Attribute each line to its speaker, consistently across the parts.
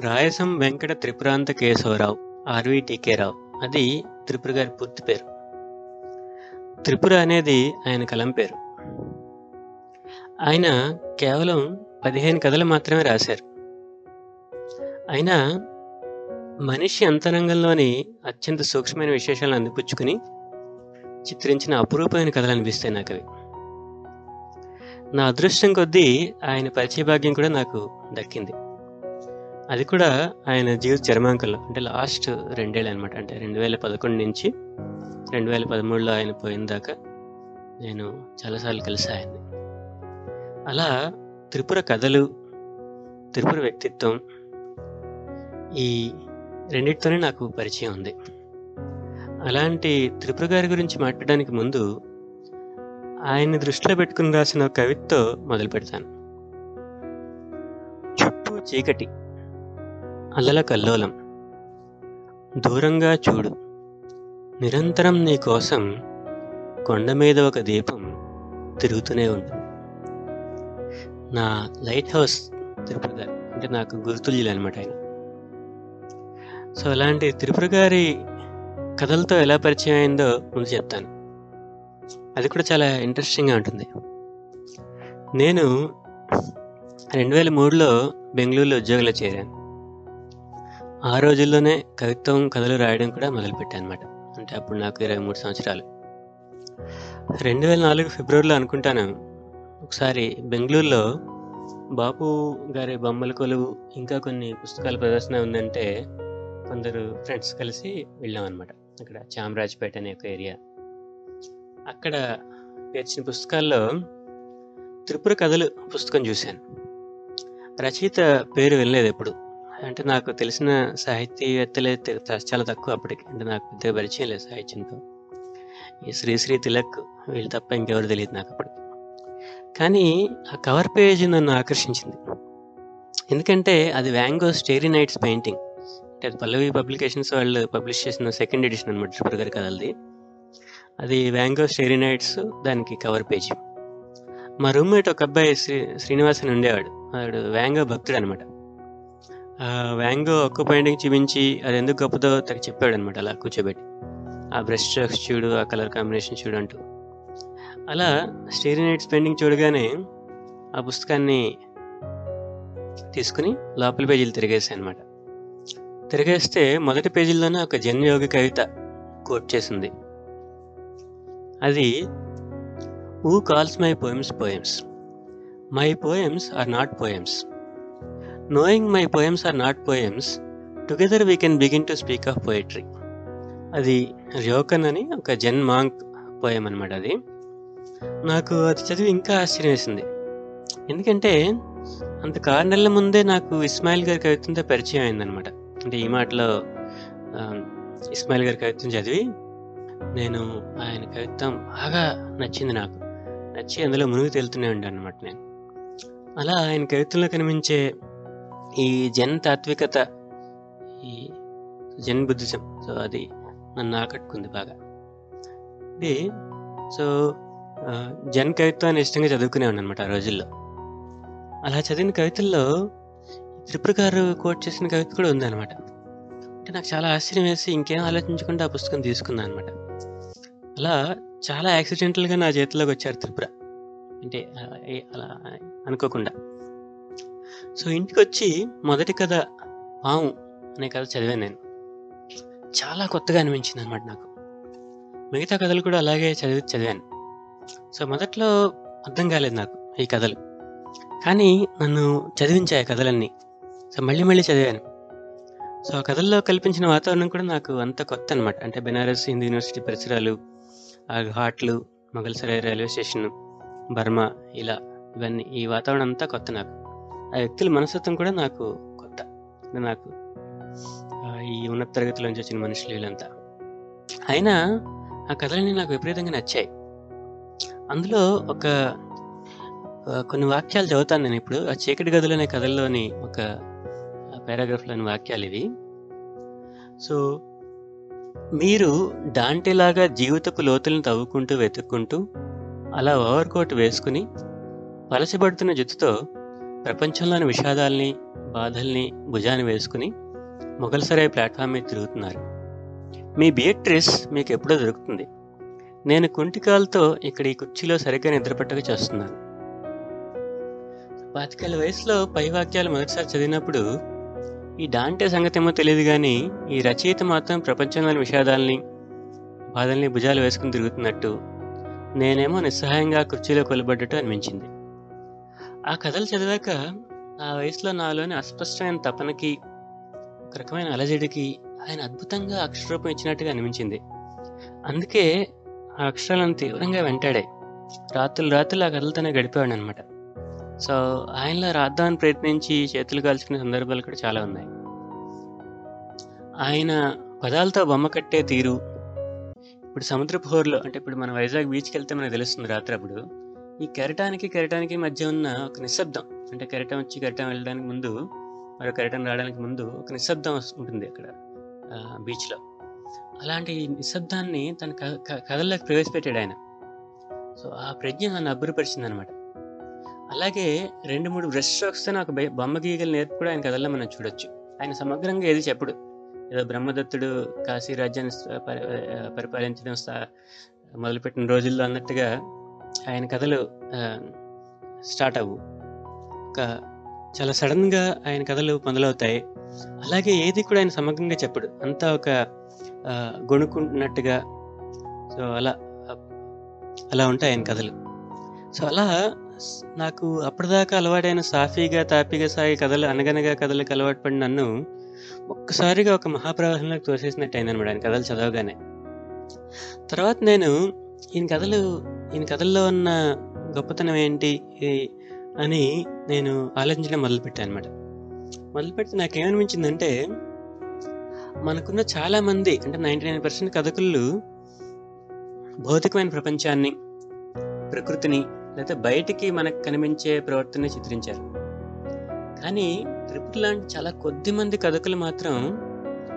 Speaker 1: రాయసం వెంకట త్రిపురాంత కేశవరావు ఆర్వీటీకే రావు అది త్రిపుర గారి పూర్తి పేరు. త్రిపుర అనేది ఆయన కలం పేరు. ఆయన కేవలం పదిహేను కథలు మాత్రమే రాశారు. అయినా మనిషి అంతరంగంలోని అత్యంత సూక్ష్మమైన విశేషాలను అందిపుచ్చుకుని చిత్రించిన అపురూపమైన కథలు అనిపిస్తాయి నాకు అవి నా అదృష్టం కొద్దీ ఆయన పరిచయ భాగ్యం కూడా నాకు దక్కింది. అది కూడా ఆయన జీవిత చర్మాంకంలో అంటే లాస్ట్ రెండేళ్ళు అనమాట అంటే రెండు వేల పదకొండు నుంచి రెండు వేల పదమూడులో ఆయన పోయిన దాకా నేను చాలాసార్లు కలిసి ఆయన్ని. అలా త్రిపుర కథలు త్రిపుర వ్యక్తిత్వం ఈ రెండిటితోనే నాకు పరిచయం ఉంది. అలాంటి త్రిపుర గారి గురించి మాట్లాడడానికి ముందు ఆయన్ని దృష్టిలో పెట్టుకుని రాసిన కవిత్వం కవితతో మొదలు పెడతాను చుట్టూ చీకటి. అలల కల్లోలం. దూరంగా చూడు. నిరంతరం నీ కోసం కొండ మీద ఒక దీపం తిరుగుతూనే ఉంటుంది నా లైట్ హౌస్ త్రిపుర అంటే నాకు గుర్తుల్యులు అనమాట ఆయన. సో అలాంటి త్రిపుర గారి కథలతో ఎలా పరిచయం అయిందో ముందు చెప్తాను. అది కూడా చాలా ఇంట్రెస్టింగ్గా ఉంటుంది. నేను రెండు వేల మూడులో బెంగళూరులో ఉద్యోగంలో చేరాను. ఆ రోజుల్లోనే కవిత్వం కథలు రాయడం కూడా మొదలుపెట్టాను అనమాట అంటే అప్పుడు నాకు ఇరవై మూడు సంవత్సరాలు. రెండు వేల నాలుగు ఫిబ్రవరిలో అనుకుంటాను. ఒకసారి బెంగళూరులో బాపు గారి బొమ్మల కొలువు ఇంకా కొన్ని పుస్తకాల ప్రదర్శన ఉందంటే కొందరు ఫ్రెండ్స్ కలిసి వెళ్ళాం అనమాట అక్కడ చామరాజ్పేట అనే ఒక ఏరియా. అక్కడ పేర్చిన పుస్తకాల్లో త్రిపుర కథలు పుస్తకం చూశాను. రచయిత పేరు వెళ్ళలేదు ఎప్పుడు. అంటే నాకు తెలిసిన సాహితీవేత్తలే తె- చాలా తక్కువ అప్పటికి. అంటే నాకు పెద్దగా పరిచయం లేదు సాహిత్యంతో. ఈ శ్రీశ్రీ తిలక్ వీళ్ళు తప్ప ఇంకెవరు తెలియదు నాకు అప్పటికి. కానీ ఆ కవర్ పేజ్ నన్ను ఆకర్షించింది. ఎందుకంటే అది వ్యాంగో స్టేరీ నైట్స్ పెయింటింగ్. అంటే అది పల్లవి పబ్లికేషన్స్ వాళ్ళు పబ్లిష్ చేసిన సెకండ్ ఎడిషన్ అనమాట త్రిపుర గారి కథలది. అది వ్యాంగో స్టేరీ నైట్స్ దానికి కవర్ పేజ్. మా రూమ్మేట్ ఒక అబ్బాయి శ్రీ శ్రీనివాసన్ ఉండేవాడు. వాడు వ్యాంగో భక్తుడు అనమాట వ్యాంగో ఒక్క పెయింటింగ్ చూపించి అది ఎందుకు గొప్పదో తనకి చెప్పాడు అనమాట అలా కూర్చోబెట్టి. ఆ బ్రష్ స్ట్రోక్స్ చూడు ఆ కలర్ కాంబినేషన్ చూడు అంటూ. అలా స్టేరీ నైట్స్ పెయింటింగ్ చూడగానే ఆ పుస్తకాన్ని తీసుకుని లోపల పేజీలు తిరిగేసాయి అనమాట తిరిగేస్తే మొదటి పేజీలోనే ఒక జన్యోగి కవిత కోట్ చేసింది. అది who calls my poems poems my poems are not poems knowing my poems are not poems together we can begin to speak of poetry అది ర్యోకన్ అని ఒక జెన్ మాంక్ పోయం అనమాట అది. నాకు అది చదివి ఇంకా ఆశ్చర్యం వేసింది. ఎందుకంటే అంత ఆరు నెలల ముందే నాకు ఇస్మాయిల్ గారి కవిత్వంతో పరిచయం అయిందనమాట అంటే ఈ మాటలో ఇస్మాయిల్ గారి కవిత్వం చదివి నేను ఆయన కవిత్వం బాగా నచ్చింది నాకు. నచ్చి అందులో మునిగి తేలుతూనే ఉంటాను అనమాట నేను. అలా ఆయన కవిత్వంలో కనిపించే ఈ జన్ తాత్వికత ఈ జన్ బుద్ధిజం సో అది నన్ను ఆకట్టుకుంది బాగా. ఇది సో జన్ కవిత్వాన్ని ఇష్టంగా చదువుకునేవాడిని అనమాట ఆ రోజుల్లో. అలా చదివిన కవితల్లో త్రిపుర గారు కోట్ చేసిన కవిత కూడా ఉందన్నమాట. అంటే నాకు చాలా ఆశ్చర్యం వేసి ఇంకేం ఆలోచించకుండా ఆ పుస్తకం తీసుకున్నాను అనమాట అలా చాలా యాక్సిడెంటల్గా నా చేతిలోకి వచ్చారు త్రిపుర. అంటే ఏ- అలా అనుకోకుండా. సో ఇంటికి వచ్చి మొదటి కథ పాము అనే కథ చదివాను నేను. చాలా కొత్తగా అనిపించింది అనమాట నాకు. మిగతా కథలు కూడా అలాగే చదివి చదివాను. సో మొదట్లో అర్థం కాలేదు నాకు ఈ కథలు. కానీ నన్ను చదివించాయి ఆ కథలన్నీ. సో మళ్ళీ మళ్ళీ చదివాను. సో ఆ కథల్లో కల్పించిన వాతావరణం కూడా నాకు అంత కొత్త అనమాట అంటే బెనారస్ హిందూ యూనివర్సిటీ పరిసరాలు ఆ ఘాట్లు మొగల్సరాయ్ రైల్వే స్టేషన్ బర్మా ఇలా ఇవన్నీ ఈ వాతావరణం అంతా కొత్త నాకు. ఆ వ్యక్తుల మనస్తత్వం కూడా నాకు కొత్త నాకు ఈ ఉన్నత తరగతిలో నుంచి వచ్చిన మనుషులు వీళ్ళంతా. అయినా ఆ కథలన్నీ నాకు విపరీతంగా నచ్చాయి. అందులో ఒక కొన్ని వాక్యాలు చదువుతాను నేను ఇప్పుడు. ఆ చీకటి గదులు అనే కథల్లోని ఒక పారాగ్రాఫ్లోని వాక్యాలు ఇవి. సో మీరు దాంటిలాగా జీవితపు లోతులను తవ్వుకుంటూ వెతుక్కుంటూ అలా ఓవర్కోట్ వేసుకుని పలసబడుతున్న జుత్తుతో ప్రపంచంలోని విషాదాల్ని బాధల్ని భుజాన వేసుకుని మొఘల్సరాయ్ ప్లాట్ఫామ్ మీద తిరుగుతున్నారు. మీ బియట్రిస్ మీకు ఎప్పుడో దొరుకుతుంది. నేను కుంటికాలతో ఇక్కడ ఈ కుర్చీలో సరిగ్గా నిద్రపట్టక చేస్తున్నాను. పాతికేళ్ళ వయసులో పై వాక్యాలు మొదటిసారి చదివినప్పుడు ఈ డాంటే సంగతేమో తెలియదు కానీ ఈ రచయిత మాత్రం ప్రపంచంలోని విషాదాల్ని బాధల్ని భుజాలు వేసుకుని తిరుగుతున్నట్టు నేనేమో నిస్సహాయంగా కుర్చీలో కొలబడ్డట్టు అనిపించింది. ఆ కథలు చదివాక ఆ వయసులో నాలోని అస్పష్టమైన తపనకి ఒక రకమైన అలజడికి ఆయన అద్భుతంగా అక్షరూపం ఇచ్చినట్టుగా అనిపించింది. అందుకే ఆ అక్షరాలను తీవ్రంగా వెంటాడాయి రాత్రులు రాత్రులు ఆ కథలతోనే గడిపేవాడు అనమాట సో ఆయనలో రాద్దామని ప్రయత్నించి చేతులు కాల్చుకునే సందర్భాలు కూడా చాలా ఉన్నాయి. ఆయన పదాలతో బొమ్మ కట్టే తీరు ఇప్పుడు సముద్రపు హోర్లో అంటే ఇప్పుడు మన వైజాగ్ బీచ్కి వెళ్తే మనకు తెలుస్తుంది రాత్రి అప్పుడు. ఈ కెరటానికి కెరటానికి మధ్య ఉన్న ఒక నిశ్శబ్దం. అంటే కెరటం వచ్చి కెరటం వెళ్ళడానికి ముందు మరో కెరటం రావడానికి ముందు ఒక నిశ్శబ్దం ఉంటుంది అక్కడ బీచ్లో అలాంటి నిశ్శబ్దాన్ని తన క- కథల్లోకి ప్రవేశపెట్టాడు ఆయన. సో ఆ ప్రజ్ఞ నన్ను అబ్బురపరిచింది అనమాట అలాగే రెండు మూడు బ్రష్ స్ట్రోక్స్తో నాకు బొమ్మ గీగలు నేర్పు కూడా ఆయన కథల్లో మనం చూడొచ్చు. ఆయన సమగ్రంగా ఏది చెప్పడు. ఏదో బ్రహ్మదత్తుడు కాశీ రాజ్యాన్ని పరిపాలించడం మొదలుపెట్టిన రోజుల్లో అన్నట్టుగా ఆయన కథలు స్టార్ట్ అవ్వు. ఒక చాలా సడన్గా ఆయన కథలు మొదలవుతాయి అలాగే ఏది కూడా ఆయన సమగ్రంగా చెప్పడు. అంతా ఒక ఆ, గొణుకుంటున్నట్టుగా సో అలా అలా ఉంటాయి ఆయన కథలు. సో అలా నాకు అప్పటిదాకా అలవాటైన సాఫీగా తాపీగా సాగే కథలు అనగనగా కథలకు అలవాటు పడిన నన్ను ఒక్కసారిగా ఒక మహాప్రవాహంలోకి తోసేసినట్టు అయిందనమాట ఆయన కథలు చదవగానే. తర్వాత నేను ఈయన కథలు ఈయన కథల్లో ఉన్న గొప్పతనం ఏంటి అని నేను ఆలోచించడం మొదలుపెట్టాను అనమాట మొదలుపెడితే నాకేమనిపించిందంటే మనకున్న చాలామంది అంటే నైంటీ నైన్ పర్సెంట్ కథకులు భౌతికమైన ప్రపంచాన్ని ప్రకృతిని లేదా బయటికి మనకు కనిపించే ప్రవర్తన చిత్రించారు. కానీ ట్రిపుల్ లాంటి చాలా కొద్ది మంది కథకులు మాత్రం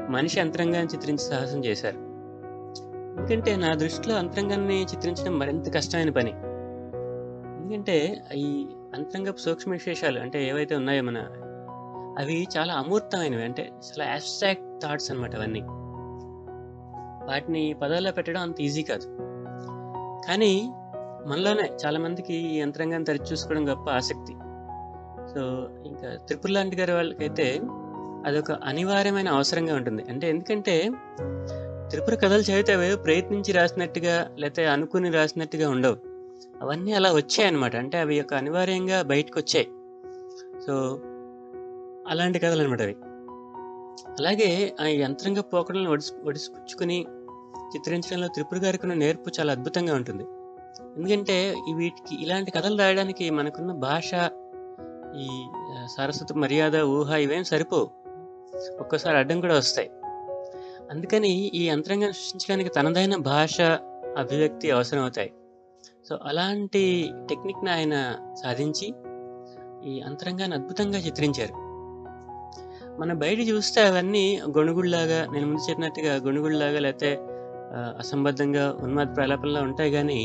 Speaker 1: మనిషి అంతరంగాన్ని చిత్రించే సాహసం చేశారు. ఎందుకంటే నా దృష్టిలో అంతరంగాన్ని చిత్రించడం మరింత కష్టమైన పని. ఎందుకంటే ఈ అంతరంగపు సూక్ష్మ విశేషాలు అంటే ఏవైతే ఉన్నాయో మన అవి చాలా అమూర్తమైనవి. అంటే చాలా అబ్స్ట్రాక్ట్ థాట్స్ అనమాట అవన్నీ. వాటిని పదాల్లో పెట్టడం అంత ఈజీ కాదు. కానీ మనలోనే చాలామందికి ఈ యంత్రాంగాన్ని తరిచి చూసుకోవడం గొప్ప ఆసక్తి. సో ఇంకా త్రిపుర లాంటి గారి వాళ్ళకైతే అదొక అనివార్యమైన అవసరంగా ఉంటుంది. అంటే ఎందుకంటే త్రిపుర కథలు చదివితే అవి ప్రయత్నించి రాసినట్టుగా లేకపోతే అనుకుని రాసినట్టుగా ఉండవు. అవన్నీ అలా వచ్చాయి అనమాట అంటే అవి ఒక అనివార్యంగా బయటకు వచ్చాయి సో అలాంటి కథలు అనమాట అవి. అలాగే ఆ యంత్రంగా పోకడలను ఒడిసి ఒడిసిపుచ్చుకుని చిత్రించడంలో త్రిపుర గారికి ఉన్న నేర్పు చాలా అద్భుతంగా ఉంటుంది. ఎందుకంటే వీటికి ఇలాంటి కథలు రాయడానికి మనకున్న భాష ఈ సరస్వతి మర్యాద ఊహ ఇవేం సరిపోవు. ఒక్కోసారి అడ్డం కూడా వస్తాయి. అందుకని ఈ యంత్రాంగాన్ని సృష్టించడానికి తనదైన భాష అభివ్యక్తి అవసరం అవుతాయి సో అలాంటి టెక్నిక్ని ఆయన సాధించి ఈ అంతరంగాన్ని అద్భుతంగా చిత్రించారు. మన బయట చూస్తే అవన్నీ గొణుగుళ్ళలాగా నేను ముందు చెప్పినట్టుగా గొణుగుళ్ళలాగా లేకపోతే అసంబద్ధంగా ఉన్మాద ప్రలాపంలా ఉంటాయి కానీ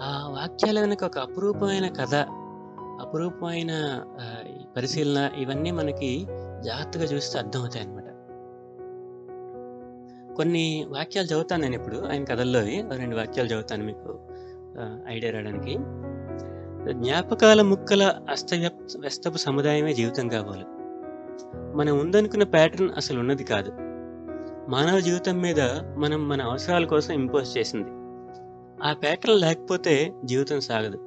Speaker 1: ఆ వాక్యాల వెనక ఒక అపురూపమైన కథ అపురూపమైన ఈ పరిశీలన ఇవన్నీ మనకి జాగ్రత్తగా చూస్తే అర్థమవుతాయి అన్నమాట కొన్ని వాక్యాలు చదువుతాను నేను ఇప్పుడు ఆయన కథల్లోవి. రెండు వాక్యాలు చదువుతాను మీకు ఐడియా రావడానికి. జ్ఞాపకాల ముక్కల అస్తవ్యప్ వ్యస్తపు సముదాయమే జీవితం కావాలి మనం ఉందనుకున్న ప్యాటర్న్ అసలు ఉన్నది కాదు. మానవ జీవితం మీద మనం మన అవసరాల కోసం ఇంపోజ్ చేసింది. ఆ ప్యాటర్న్ లేకపోతే జీవితం సాగదు.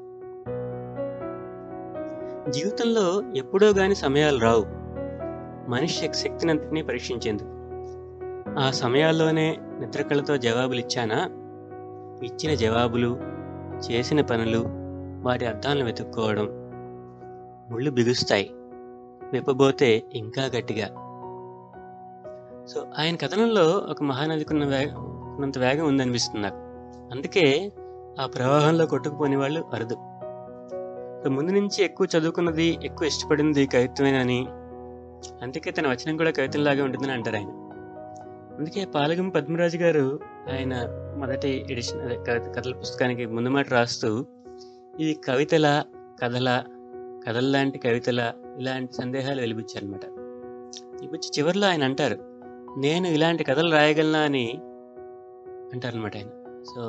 Speaker 1: జీవితంలో ఎప్పుడో గాని సమయాలు రావు. మనిషి శక్తినంతటినీ పరీక్షించేందుకు. ఆ సమయాల్లోనే నిద్రకళతో జవాబులు ఇచ్చానా ఇచ్చిన జవాబులు చేసిన పనులు వాటి అర్థాలను వెతుక్కోవడం. ముళ్ళు బిగుస్తాయి. విప్పబోతే ఇంకా గట్టిగా. సో ఆయన కథనంలో ఒక మహానదికున్న వేగం ఉన్నంత వేగం ఉందనిపిస్తుంది నాకు. అందుకే ఆ ప్రవాహంలో కొట్టుకుపోని వాళ్ళు అరుదు. సో ముందు నుంచి ఎక్కువ చదువుకున్నది ఎక్కువ ఇష్టపడింది కవిత్వమేనని అందుకే తన వచనం కూడా కవితంలాగే ఉంటుందని అంటారు ఆయన. అందుకే పాలగం పద్మరాజు గారు ఆయన మొదటి ఎడిషన్ అదే కథల పుస్తకానికి ముందు మాట రాస్తూ ఇది కవితల కథల కథల లాంటి కవితల ఇలాంటి సందేహాలు వెలిపించారనమాట వెలిపించి చివరిలో ఆయన అంటారు నేను ఇలాంటి కథలు రాయగలనా అని అంటారనమాట ఆయన. సో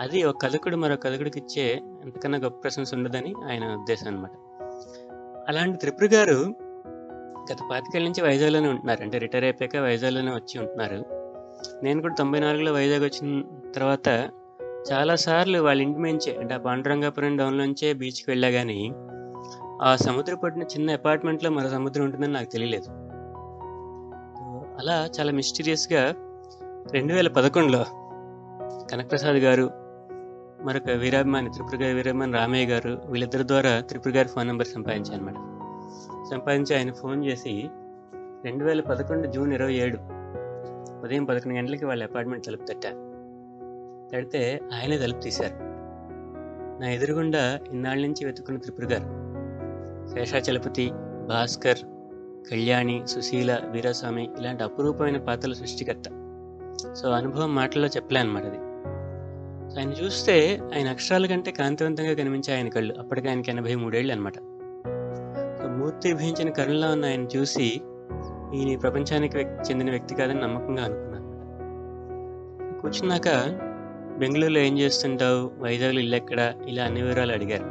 Speaker 1: అది ఒక కథకుడు మరో కథకుడికి ఇచ్చే ఎంతకన్నా గొప్ప ప్రశంస ఉండదని ఆయన ఉద్దేశం అనమాట అలాంటి త్రిపుర గారు గత పాతికేళ్ళ నుంచి వైజాగ్లోనే ఉంటున్నారు. అంటే రిటైర్ అయిపోయాక వైజాగ్లోనే వచ్చి ఉంటున్నారు. నేను కూడా తొంభై నాలుగులో వైజాగ్ వచ్చిన తర్వాత చాలాసార్లు వాళ్ళ ఇంటి నుంచే అంటే ఆ పాండురంగాపురం డౌన్లోంచే బీచ్కి వెళ్ళా కానీ ఆ సముద్ర పట్టిన చిన్న అపార్ట్మెంట్లో మరో సముద్రం ఉంటుందని నాకు తెలియలేదు. అలా చాలా మిస్టీరియస్గా రెండు వేల పదకొండులో కనకప్రసాద్ గారు మరొక వీరాభిమాని త్రిపుర గారి వీరాభిమాని రామయ్య గారు వీళ్ళిద్దరి ద్వారా త్రిపుర గారి ఫోన్ నెంబర్ సంపాదించాను మేడం సంపాదించి ఆయన ఫోన్ చేసి రెండు వేల పదకొండు జూన్ ఇరవై ఏడు ఉదయం పదకొండు గంటలకి వాళ్ళ అపార్ట్మెంట్ తలుపు తట్టారు తడితే ఆయనే తలుపు తీశారు. నా ఎదురుగుండా ఇన్నాళ్ళ నుంచి వెతుకున్న త్రిపుర గారు. శేషాచలపతి భాస్కర్ కళ్యాణి సుశీల వీరస్వామి ఇలాంటి అపురూపమైన పాత్రల సృష్టికర్త. సో అనుభవం మాటల్లో చెప్పలే అనమాట అది. సో ఆయన చూస్తే ఆయన అక్షరాల కంటే కాంతివంతంగా కనిపించే ఆయన కళ్ళు. అప్పటికి ఆయనకి ఎనభై మూడేళ్ళు అనమాట సో మూర్తి కరుణలో ఉన్న ఆయన చూసి ఈయన ప్రపంచానికి చెందిన వ్యక్తి కాదని నమ్మకంగా అనుకున్నాను. కూర్చున్నాక బెంగళూరులో ఏం చేస్తుంటావు? వైజాగ్లో ఇల్లు ఎక్కడ? ఇలా అన్ని వివరాలు అడిగారు.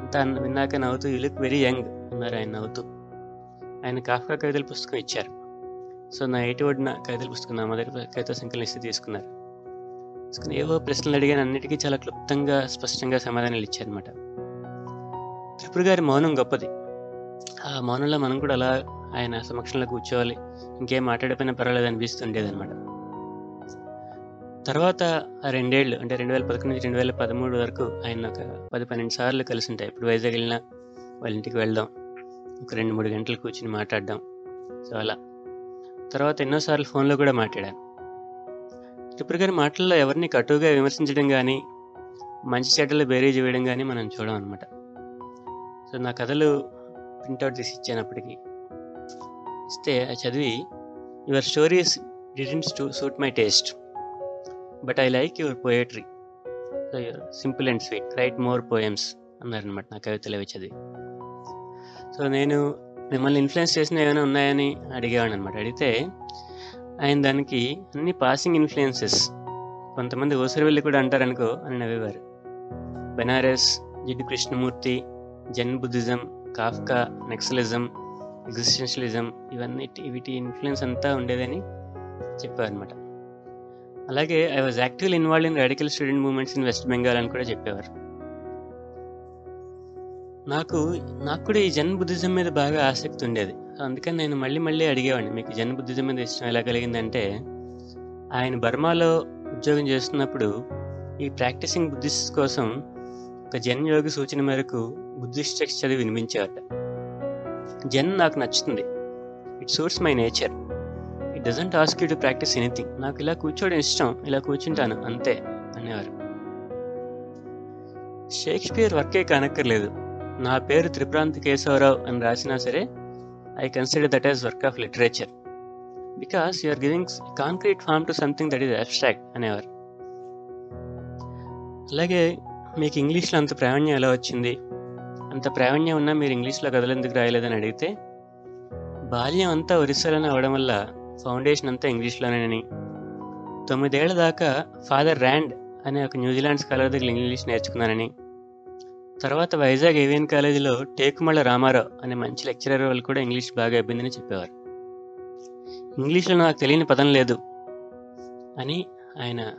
Speaker 1: అంతా విన్నాక నవ్వుతూ యూ లుక్ వెరీ యంగ్ అన్నారు ఆయన నవ్వుతూ. ఆయన కాఫ్కా కవితల పుస్తకం ఇచ్చారు. సో నా ఎయిటి ఒడిన కవితల పుస్తకం నా మొదటి కవిత సంకలన ఇస్తే తీసుకున్నారు. తీసుకుని ఏవో ప్రశ్నలు అడిగాను. అన్నిటికీ చాలా క్లుప్తంగా స్పష్టంగా సమాధానాలు ఇచ్చారనమాట త్రిపుర గారి మౌనం గొప్పది. ఆ మౌనంలో మనం కూడా అలా ఆయన సమక్షంలో కూర్చోవాలి. ఇంకేం మాట్లాడిపోయినా పర్వాలేదు అనిపిస్తుండేది అనమాట తర్వాత రెండేళ్ళు అంటే రెండు వేల పదకొండు నుంచి రెండు వేల పదమూడు వరకు ఆయన ఒక పది పన్నెండు సార్లు కలిసి ఉంటాయి. ఇప్పుడు వైజాగ్ వెళ్ళినా వాళ్ళ ఇంటికి వెళ్దాం. ఒక రెండు మూడు గంటలు కూర్చుని మాట్లాడడం సో అలా. తర్వాత ఎన్నోసార్లు ఫోన్లో కూడా మాట్లాడాను. త్రిపుర గారి మాటల్లో ఎవరిని కటువుగా విమర్శించడం కానీ మంచి చెడ్డలు బేరీజ్ వేయడం కానీ మనం చూడం అనమాట సో నా కథలు ప్రింట్అవుట్ తీసి ఇచ్చాను అప్పటికి. ఇస్తే చదివి your stories didn't to suit my taste but I like your poetry so simple and sweet write more poems అన్నారనమాట నా కవితలు అవి చదివి. సో నేను మిమ్మల్ని ఇన్ఫ్లుయెన్స్ చేసిన ఏమైనా ఉన్నాయని అడిగేవాడు అనమాట అడిగితే ఆయన దానికి అన్ని పాసింగ్ ఇన్ఫ్లుయెన్సెస్ కొంతమంది ఓసరివెల్లి కూడా అంటారనుకో అని నవ్వేవారు. Benaras Jiddu Krishnamurti Zen Buddhism Kafka Naxalism existentialism ఇవన్నీ వీటి ఇన్ఫ్లుయెన్స్ అంతా ఉండేదని చెప్పారు అనమాట అలాగే I was actively involve in radical student movements in West Bengal అని కూడా చెప్పేవారు. నాకు నాకు కూడా ఈ జన్ బుద్ధిజం మీద బాగా ఆసక్తి ఉండేది. అందుకని నేను మళ్ళీ మళ్ళీ అడిగేవాడిని మీకు జన్ బుద్ధిజం మీద ఇష్టం ఎలా కలిగిందంటే ఆయన బర్మాలో ఉద్యోగం చేస్తున్నప్పుడు ఈ ప్రాక్టీసింగ్ బుద్ధిస్ట్ కోసం ఒక జన్ యోగి సూచన మేరకు బుద్ధిస్ట్ టెక్స్ట్ చదివి వినిపించేవాట జన్ నాకు నచ్చుతుంది. It suits my nature it doesn't ask you to practice anything నాకు ఇలా కూర్చోవడం ఇష్టం. ఇలా కూర్చుంటాను. అంతే అనేవారు. షేక్స్పియర్ వర్కే కానక్కర్లేదు. నా పేరు త్రిప్రాంత్ కేశవరావు అని రాసినా సరే I consider that as work of literature because you are giving concrete form to something that is abstract అనేవారు. అలాగే మీకు ఇంగ్లీష్లో అంత ప్రావీణ్యం ఎలా వచ్చింది? అంత ప్రావీణ్యం ఉన్నా మీరు ఇంగ్లీష్లో కథలు ఎందుకు రాయలేదని అడిగితే బాల్యం అంతా ఒరిస్సాలోనే అవడం వల్ల ఫౌండేషన్ అంతా ఇంగ్లీష్లోనేనని తొమ్మిదేళ్ళ దాకా ఫాదర్ ర్యాండ్ అనే ఒక న్యూజిలాండ్ స్కాలర్ దగ్గర ఇంగ్లీష్ నేర్చుకున్నానని. తర్వాత వైజాగ్ ఏవియన్ కాలేజీలో టేకుమళ్ళ రామారావు అనే మంచి లెక్చరర్ వాళ్ళు కూడా ఇంగ్లీష్ బాగా అయిపోయిందని చెప్పేవారు. ఇంగ్లీష్లో నాకు తెలియని పదం లేదు అని ఆయన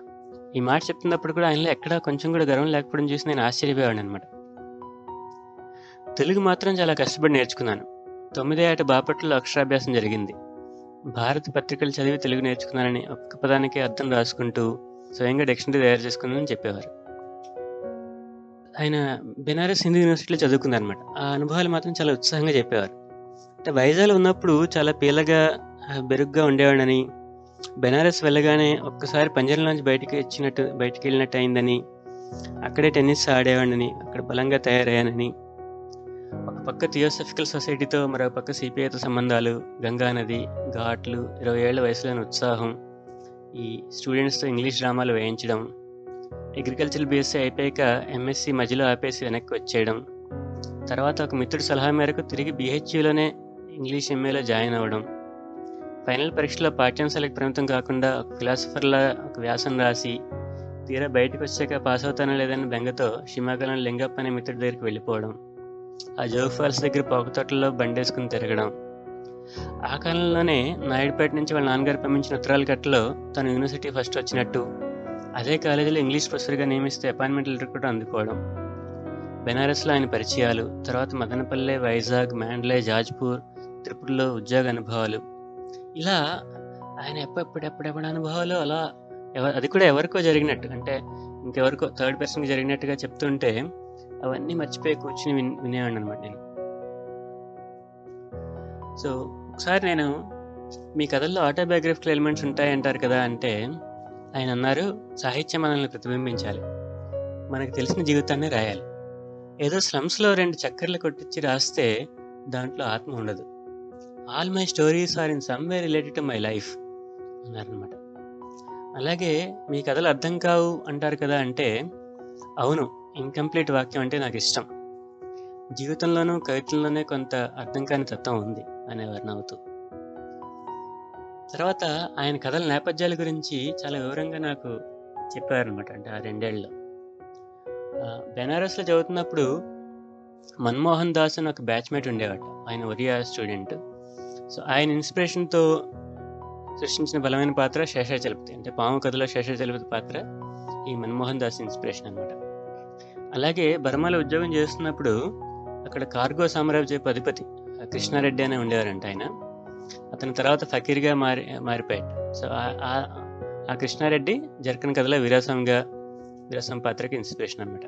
Speaker 1: ఈ మాట చెప్తున్నప్పుడు కూడా ఆయనలో ఎక్కడా కొంచెం కూడా గర్వం లేకపోవడం చూసి నేను ఆశ్చర్యపోయాను అనమాట తెలుగు మాత్రం చాలా కష్టపడి నేర్చుకున్నాను. తొమ్మిదే ఏట బాపట్లలో అక్షరాభ్యాసం జరిగింది. భారత పత్రికలు చదివి తెలుగు నేర్చుకున్నానని ఒక్క పదానికి అర్థం రాసుకుంటూ స్వయంగా డిక్షనరీ తయారు చేసుకున్నానని చెప్పేవారు. ఆయన బెనారస్ హిందూ యూనివర్సిటీలో చదువుకున్నారనమాట ఆ అనుభవాలు మాత్రం చాలా ఉత్సాహంగా చెప్పేవారు. అంటే వైజాగ్లో ఉన్నప్పుడు చాలా పీలగా బెరుగ్గా ఉండేవాడని బెనారస్ వెళ్ళగానే ఒక్కసారి పంజరంలోంచి బయటికి వచ్చినట్టు బయటికి వెళ్ళినట్టు అయిందని అక్కడే టెన్నిస్ ఆడేవాడిని అక్కడ బలంగా తయారయ్యానని. ఒక పక్క థియోసఫికల్ సొసైటీతో మరో పక్క సిపిఐతో సంబంధాలు గంగా నది ఘాట్లు ఇరవై ఏళ్ళ వయసులోని ఉత్సాహం ఈ స్టూడెంట్స్తో ఇంగ్లీష్ డ్రామాలు వేయించడం అగ్రికల్చర్ బీఎస్సీ అయిపోయాక ఎంఎస్సి మధ్యలో ఆపేసి వెనక్కి వచ్చేయడం తర్వాత ఒక మిత్రుడి సలహా మేరకు తిరిగి బీహెచ్యూలోనే ఇంగ్లీష్ ఎంఏలో జాయిన్ అవ్వడం ఫైనల్ పరీక్షలో పాఠ్యాంశాలకు పరిమితం కాకుండా ఒక ఫిలాసఫర్లా ఒక వ్యాసం రాసి తీరా బయటకు వచ్చాక పాస్ అవుతానో లేదని బెంగతో షిమాగలం లింగప్ప అనే మిత్రుడి దగ్గరికి వెళ్ళిపోవడం. ఆ జోగ్ ఫాల్స్ దగ్గర పోకతోటలో బండేసుకుని తిరగడం. ఆ కాలంలోనే నాయుడుపేట నుంచి వాళ్ళ నాన్నగారు పంపించిన ఉత్తరాల కట్టలో తను యూనివర్సిటీ ఫస్ట్ వచ్చినట్టు అదే కాలేజీలో ఇంగ్లీష్ ప్రొఫెసర్గా నియమిస్తే అపాయింట్మెంట్ లెటర్ కూడా అందుకోవడం. బెనారస్లో ఆయన పరిచయాలు తర్వాత మదనపల్లె వైజాగ్ మ్యాండ్లే జాజ్పూర్ త్రిపురలో ఉద్యోగ అనుభవాలు. ఇలా ఆయన ఎప్పుడెప్పుడెప్పుడెప్పుడు అనుభవాలు అలా అది కూడా ఎవరికో జరిగినట్టు. అంటే ఇంకెవరికో థర్డ్ పర్సన్కి జరిగినట్టుగా చెప్తుంటే అవన్నీ మర్చిపోయి కూర్చుని విన్ వినేవాడిని అనమాట నేను. సో ఒకసారి నేను మీ కథల్లో ఆటోబయోగ్రఫికల్ ఎలిమెంట్స్ ఉంటాయంటారు కదా అంటే ఆయన అన్నారు సాహిత్యం మనల్ని ప్రతిబింబించాలి. మనకు తెలిసిన జీవితాన్ని రాయాలి. ఏదో స్లమ్స్లో రెండు చక్కర్లు కొట్టించి రాస్తే దాంట్లో ఆత్మ ఉండదు. All my stories are in some way related to my life అన్నారనమాట అలాగే మీ కథలు అర్థం కావు అంటారు కదా అంటే అవును ఇన్కంప్లీట్ వాక్యం అంటే నాకు ఇష్టం. జీవితంలోనూ కవితల్లోనే కొంత అర్థం కాని తత్వం ఉంది అనేవారు నవ్వుతూ. తర్వాత ఆయన కథల నేపథ్యాల గురించి చాలా వివరంగా నాకు చెప్పారనమాట అంటే ఆ రెండేళ్ళలో. బెనారస్లో చదువుతున్నప్పుడు మన్మోహన్ దాస్ అని ఒక బ్యాచ్మేట్ ఉండేవాడు ఆయన ఒరియా స్టూడెంట్. సో ఆయన ఇన్స్పిరేషన్తో సృష్టించిన బలమైన పాత్ర శేషాచలపతి అంటే పాము కథలో శేషాచలపతి పాత్ర ఈ మన్మోహన్ దాస్ ఇన్స్పిరేషన్ అనమాట అలాగే బర్మాలో ఉద్యోగం చేస్తున్నప్పుడు అక్కడ కార్గో సామ్రాజ్యపు అధిపతి కృష్ణారెడ్డి అనే ఉండేవారంట ఆయన. అతని తర్వాత ఫకీర్గా మారి మారిపోయాడు. సో ఆ కృష్ణారెడ్డి జర్కన్ కథలో విరాసంగా విరాసం పాత్రకి ఇన్స్పిరేషన్ అనమాట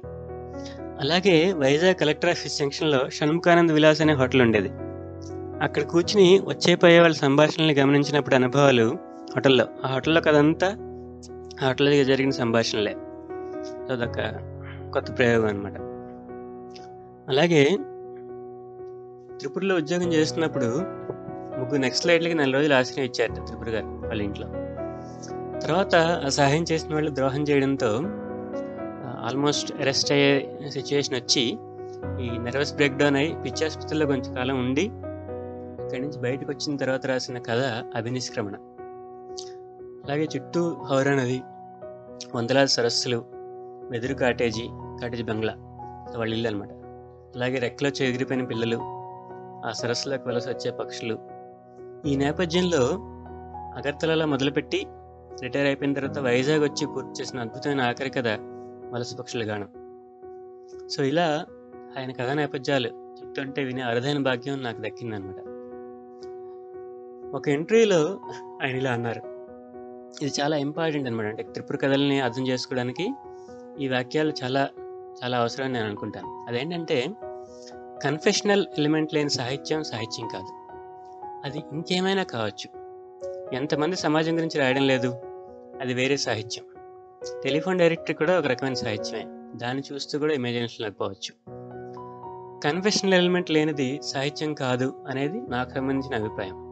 Speaker 1: అలాగే వైజాగ్ కలెక్టర్ ఆఫీస్ జంక్షన్లో షణ్ముఖానంద్ విలాస్ అనే హోటల్ ఉండేది. అక్కడ కూర్చుని వచ్చే పోయే వాళ్ళ సంభాషణల్ని గమనించినప్పుడు అనుభవాలు హోటల్లో. ఆ హోటల్లో కదంతా ఆ హోటల్లో జరిగిన సంభాషణలే. అదొక కొత్త ప్రయోగం అనమాట అలాగే త్రిపురలో ఉద్యోగం చేస్తున్నప్పుడు ముగ్గురు నెక్స్ట్ లైట్లకి నెల రోజులు ఆశ్రయం ఇచ్చారు త్రిపుర గారు వాళ్ళ ఇంట్లో. తర్వాత ఆ సహాయం చేసిన వాళ్ళు ద్రోహం చేయడంతో ఆల్మోస్ట్ అరెస్ట్ అయ్యే సిచ్యువేషన్ వచ్చి ఈ నర్వస్ బ్రేక్డౌన్ అయి అయ్యి పిచ్చి ఆసుపత్రిలో కొంచెం కాలం ఉండి అక్కడి నుంచి బయటకు వచ్చిన తర్వాత రాసిన కథ అభినిష్క్రమణ. అలాగే చుట్టూ హౌరా నది వందలాది సరస్సులు వెదురు కాటేజీ కాటేజీ బంగ్లా వాళ్ళ ఇల్లు అనమాట అలాగే రెక్కలో చెదిరిపోయిన పిల్లలు ఆ సరస్సులోకి వలస వచ్చే పక్షులు. ఈ నేపథ్యంలో అగర్తలలో మొదలుపెట్టి రిటైర్ అయిపోయిన తర్వాత వైజాగ్ వచ్చి పూర్తి చేసిన అద్భుతమైన ఆఖరి కథ వలస పక్షుల గానం. సో ఇలా ఆయన కథా నేపథ్యాలు చెప్తుంటే వినే అరుదైన భాగ్యం నాకు దక్కిందనమాట ఒక ఇంటర్వ్యూలో ఆయన ఇలా అన్నారు. ఇది చాలా ఇంపార్టెంట్ అనమాట. అంటే త్రిపుర కథల్ని అర్థం చేసుకోవడానికి ఈ వాక్యాలు చాలా చాలా అవసరం నేను అనుకుంటాను. అదేంటంటే కన్ఫెషనల్ ఎలిమెంట్ లేని సాహిత్యం సాహిత్యం కాదు. అది ఇంకేమైనా కావచ్చు. ఎంతమంది సమాజం గురించి రాయడం లేదు. అది వేరే సాహిత్యం. టెలిఫోన్ డైరెక్టరీ కూడా ఒక రకమైన సాహిత్యమే. దాన్ని చూస్తూ కూడా ఇమాజినేషన్ లేకపోవచ్చు. కన్ఫెషనల్ ఎలిమెంట్ లేనిది సాహిత్యం కాదు అనేది నాకు సంబంధించిన అభిప్రాయం.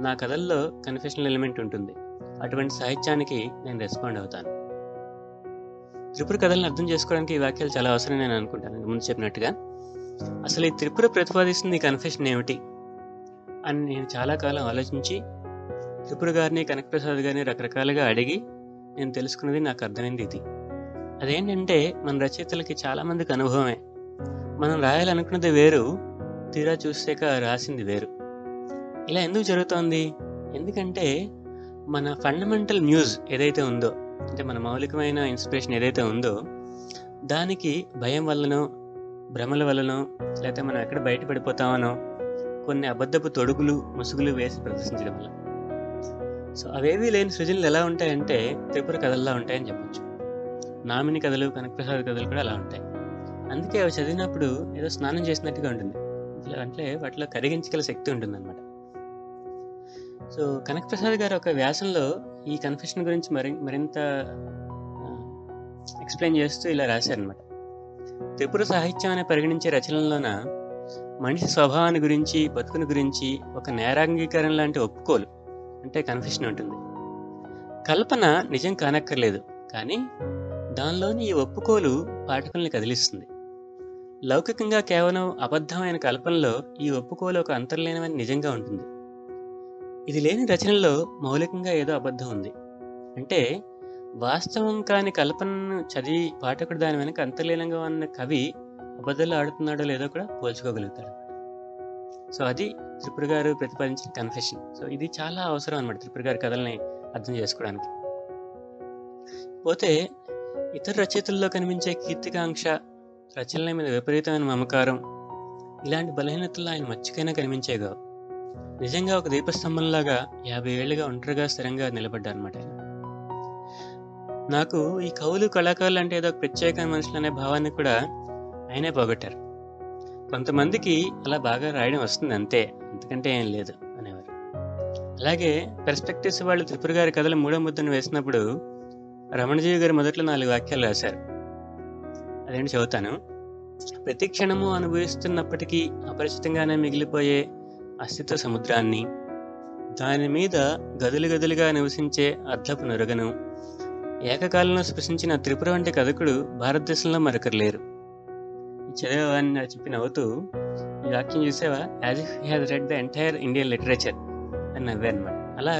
Speaker 1: నా కథల్లో కన్ఫెషనల్ ఎలిమెంట్ ఉంటుంది. అటువంటి సాహిత్యానికి నేను రెస్పాండ్ అవుతాను. త్రిపుర కథలను అర్థం చేసుకోవడానికి ఈ వాక్యాలు చాలా అవసరం నేను అనుకుంటాను ముందు చెప్పినట్టుగా. అసలు ఈ త్రిపుర ప్రతిపాదిస్తుంది కన్ఫెషన్ ఏమిటి? అని నేను చాలా కాలం ఆలోచించి త్రిపుర గారిని కనకప్రసాద్ గారిని రకరకాలుగా అడిగి నేను తెలుసుకున్నది నాకు అర్థమైంది ఇది. అదేంటంటే మన రచయితలకి చాలామందికి అనుభవమే. మనం రాయాలనుకున్నది వేరు తీరా చూసాక రాసింది వేరు. ఇలా ఎందుకు జరుగుతోంది? ఎందుకంటే మన ఫండమెంటల్ న్యూస్ ఏదైతే ఉందో అంటే మన మౌలికమైన ఇన్స్పిరేషన్ ఏదైతే ఉందో దానికి భయం వల్లనో భ్రమల వల్లనో లేకపోతే మనం ఎక్కడ బయటపడిపోతామనో కొన్ని అబద్ధపు తొడుగులు ముసుగులు వేసి ప్రదర్శించడం వల్ల. సో అవేవి లేని సృజనలు ఎలా ఉంటాయంటే త్రిపుర కథల్లా ఉంటాయని చెప్పొచ్చు. నామిని కథలు కనకప్రసాద్ కథలు కూడా అలా ఉంటాయి. అందుకే అవి చదివినప్పుడు ఏదో స్నానం చేసినట్టుగా ఉంటుంది. అంటే వాటిలో కరిగించగల శక్తి ఉంటుంది సో సో కనకప్రసాద్ గారు ఒక వ్యాసంలో ఈ కన్ఫెషన్ గురించి మరి మరింత ఎక్స్ప్లెయిన్ చేస్తూ ఇలా రాశారనమాట త్రిపుర సాహిత్యం అనే పరిగణించే రచనల్లోన మనిషి స్వభావాన్ని గురించి బతుకుని గురించి ఒక నేరాంగీకరణ లాంటి ఒప్పుకోలు అంటే కన్ఫెషన్ ఉంటుంది. కల్పన నిజం కానక్కర్లేదు కానీ దానిలోని ఈ ఒప్పుకోలు పాఠకుల్ని కదిలిస్తుంది. లౌకికంగా కేవలం అబద్ధమైన కల్పనలో ఈ ఒప్పుకోలు ఒక అంతర్లీనమైన నిజంగా ఉంటుంది. ఇది లేని రచనలో మౌలికంగా ఏదో అబద్ధం ఉంది. అంటే వాస్తవం కాని కల్పనను చదివి పాఠకుడు దాని వెనక అంతర్లీనంగా ఉన్న కవి అబద్ధాలు ఆడుతున్నాడో లేదో కూడా పోల్చుకోగలుగుతాడు. సో అది త్రిపుర గారు ప్రతిపాదించిన కన్ఫెషన్ సో ఇది చాలా అవసరం అనమాట త్రిపుర గారి కథల్ని అర్థం చేసుకోవడానికి. పోతే ఇతర రచయితల్లో కనిపించే కీర్తికాంక్ష రచనల మీద విపరీతమైన మమకారం ఇలాంటి బలహీనతలు ఆయన మచ్చికైనా కనిపించేగా నిజంగా ఒక దీపస్తంభంలాగా యాభై ఏళ్ళుగా ఒంటరిగా స్థిరంగా నిలబడ్డారనమాట ఆయన. నాకు ఈ కవులు కళాకారులు అంటే ఏదో ఒక ప్రత్యేకమైన మనుషులు అనే భావాన్ని కూడా ఆయనే పోగొట్టారు. కొంతమందికి అలా బాగా రాయడం వస్తుంది అంతే అంతకంటే ఏం లేదు అనేవారు. అలాగే పెర్స్పెక్టివ్స్ వాళ్ళు త్రిపుర గారి కథలు మూడో ముద్దను వేసినప్పుడు రమణజీవి గారు మొదట్లో నాలుగు వాక్యాలు రాశారు. అదేంటి చదువుతాను? ప్రతి క్షణము అనుభవిస్తున్నప్పటికీ అపరిచితంగానే మిగిలిపోయే అస్తిత్వ సముద్రాన్ని దాని మీద గదులు గదులుగా నివసించే అర్ధపు నురగను ఏకకాలంలో స్పృశించిన త్రిపుర వంటి కథకుడు భారతదేశంలో మరొకరు లేరు. ఈ చదివేవాన్ని చెప్పి నవ్వుతూ ఈ వాక్యం చూసావా? As if has read the entire Indian literature అని నవ్వే అనమాట అలా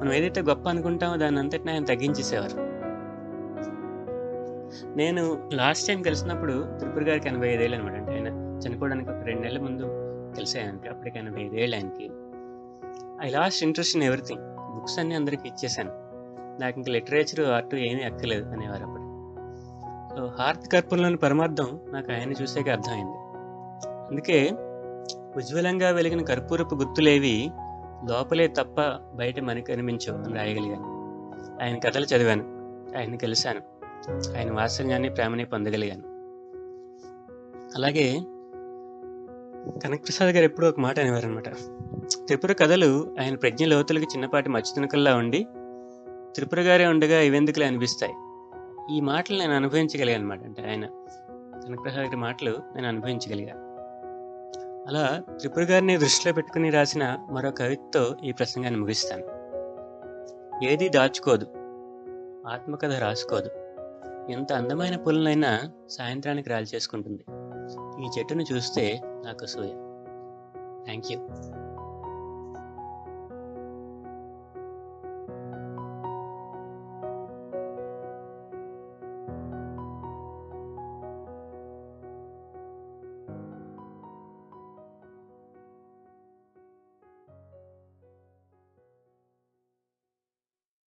Speaker 1: మనం ఏదైతే గొప్ప అనుకుంటామో దాన్ని అంతటిని ఆయన తగ్గించేసేవారు. నేను లాస్ట్ టైం కలిసినప్పుడు త్రిపుర గారికి ఎనభై ఐదేళ్ళు అనమాట అంటే ఆయన చనిపోవడానికి ఒక రెండు నెలల ముందు కలిసాను అప్పటికి ఎనభై ఐదేళ్ళు ఆయనకి. I lost interest in everything. Books అన్ని అందరికి ఇచ్చేసాను నాకు ఇంకా లిటరేచర్ ఆర్ట్ ఏమీ ఎక్కలేదు అనేవారు అప్పుడు. సో హార్త్ కర్పూర్లోని పరమార్థం నాకు ఆయన చూసాక అర్థమైంది. అందుకే ఉజ్వలంగా వెలిగిన కర్పూరపు గుర్తులేవి లోపలే తప్ప బయట మనకి కనిపించవు అని రాయగలిగాను. ఆయన కథలు చదివాను. ఆయన కలిశాను. ఆయన వాత్సల్యాన్ని ప్రేమని పొందగలిగాను. అలాగే కనకప్రసాద్ గారు ఎప్పుడూ ఒక మాట అనేవారు అనమాట త్రిపుర కథలు ఆయన ప్రజ్ఞ లోతులకి చిన్నపాటి మచ్చుతునకల్లా ఉండి త్రిపుర గారే ఉండగా ఇవెందుకులే అనిపిస్తాయి. ఈ మాటలు నేను అనుభవించగలిగాను అనమాట అంటే ఆయన కనకప్రసాద్ గారి మాటలు నేను అనుభవించగలిగా. అలా త్రిపుర గారిని దృష్టిలో పెట్టుకుని రాసిన మరో కవితతో ఈ ప్రసంగాన్ని ముగిస్తాను. ఏది దాచుకోదు. ఆత్మకథ రాసుకోదు. ఎంత అందమైన పుల్లనైనా సాయంత్రానికి రాలి చేసుకుంటుంది. ఈ చెట్టును చూస్తే నాకు సూయ థ్యాంక్ యూ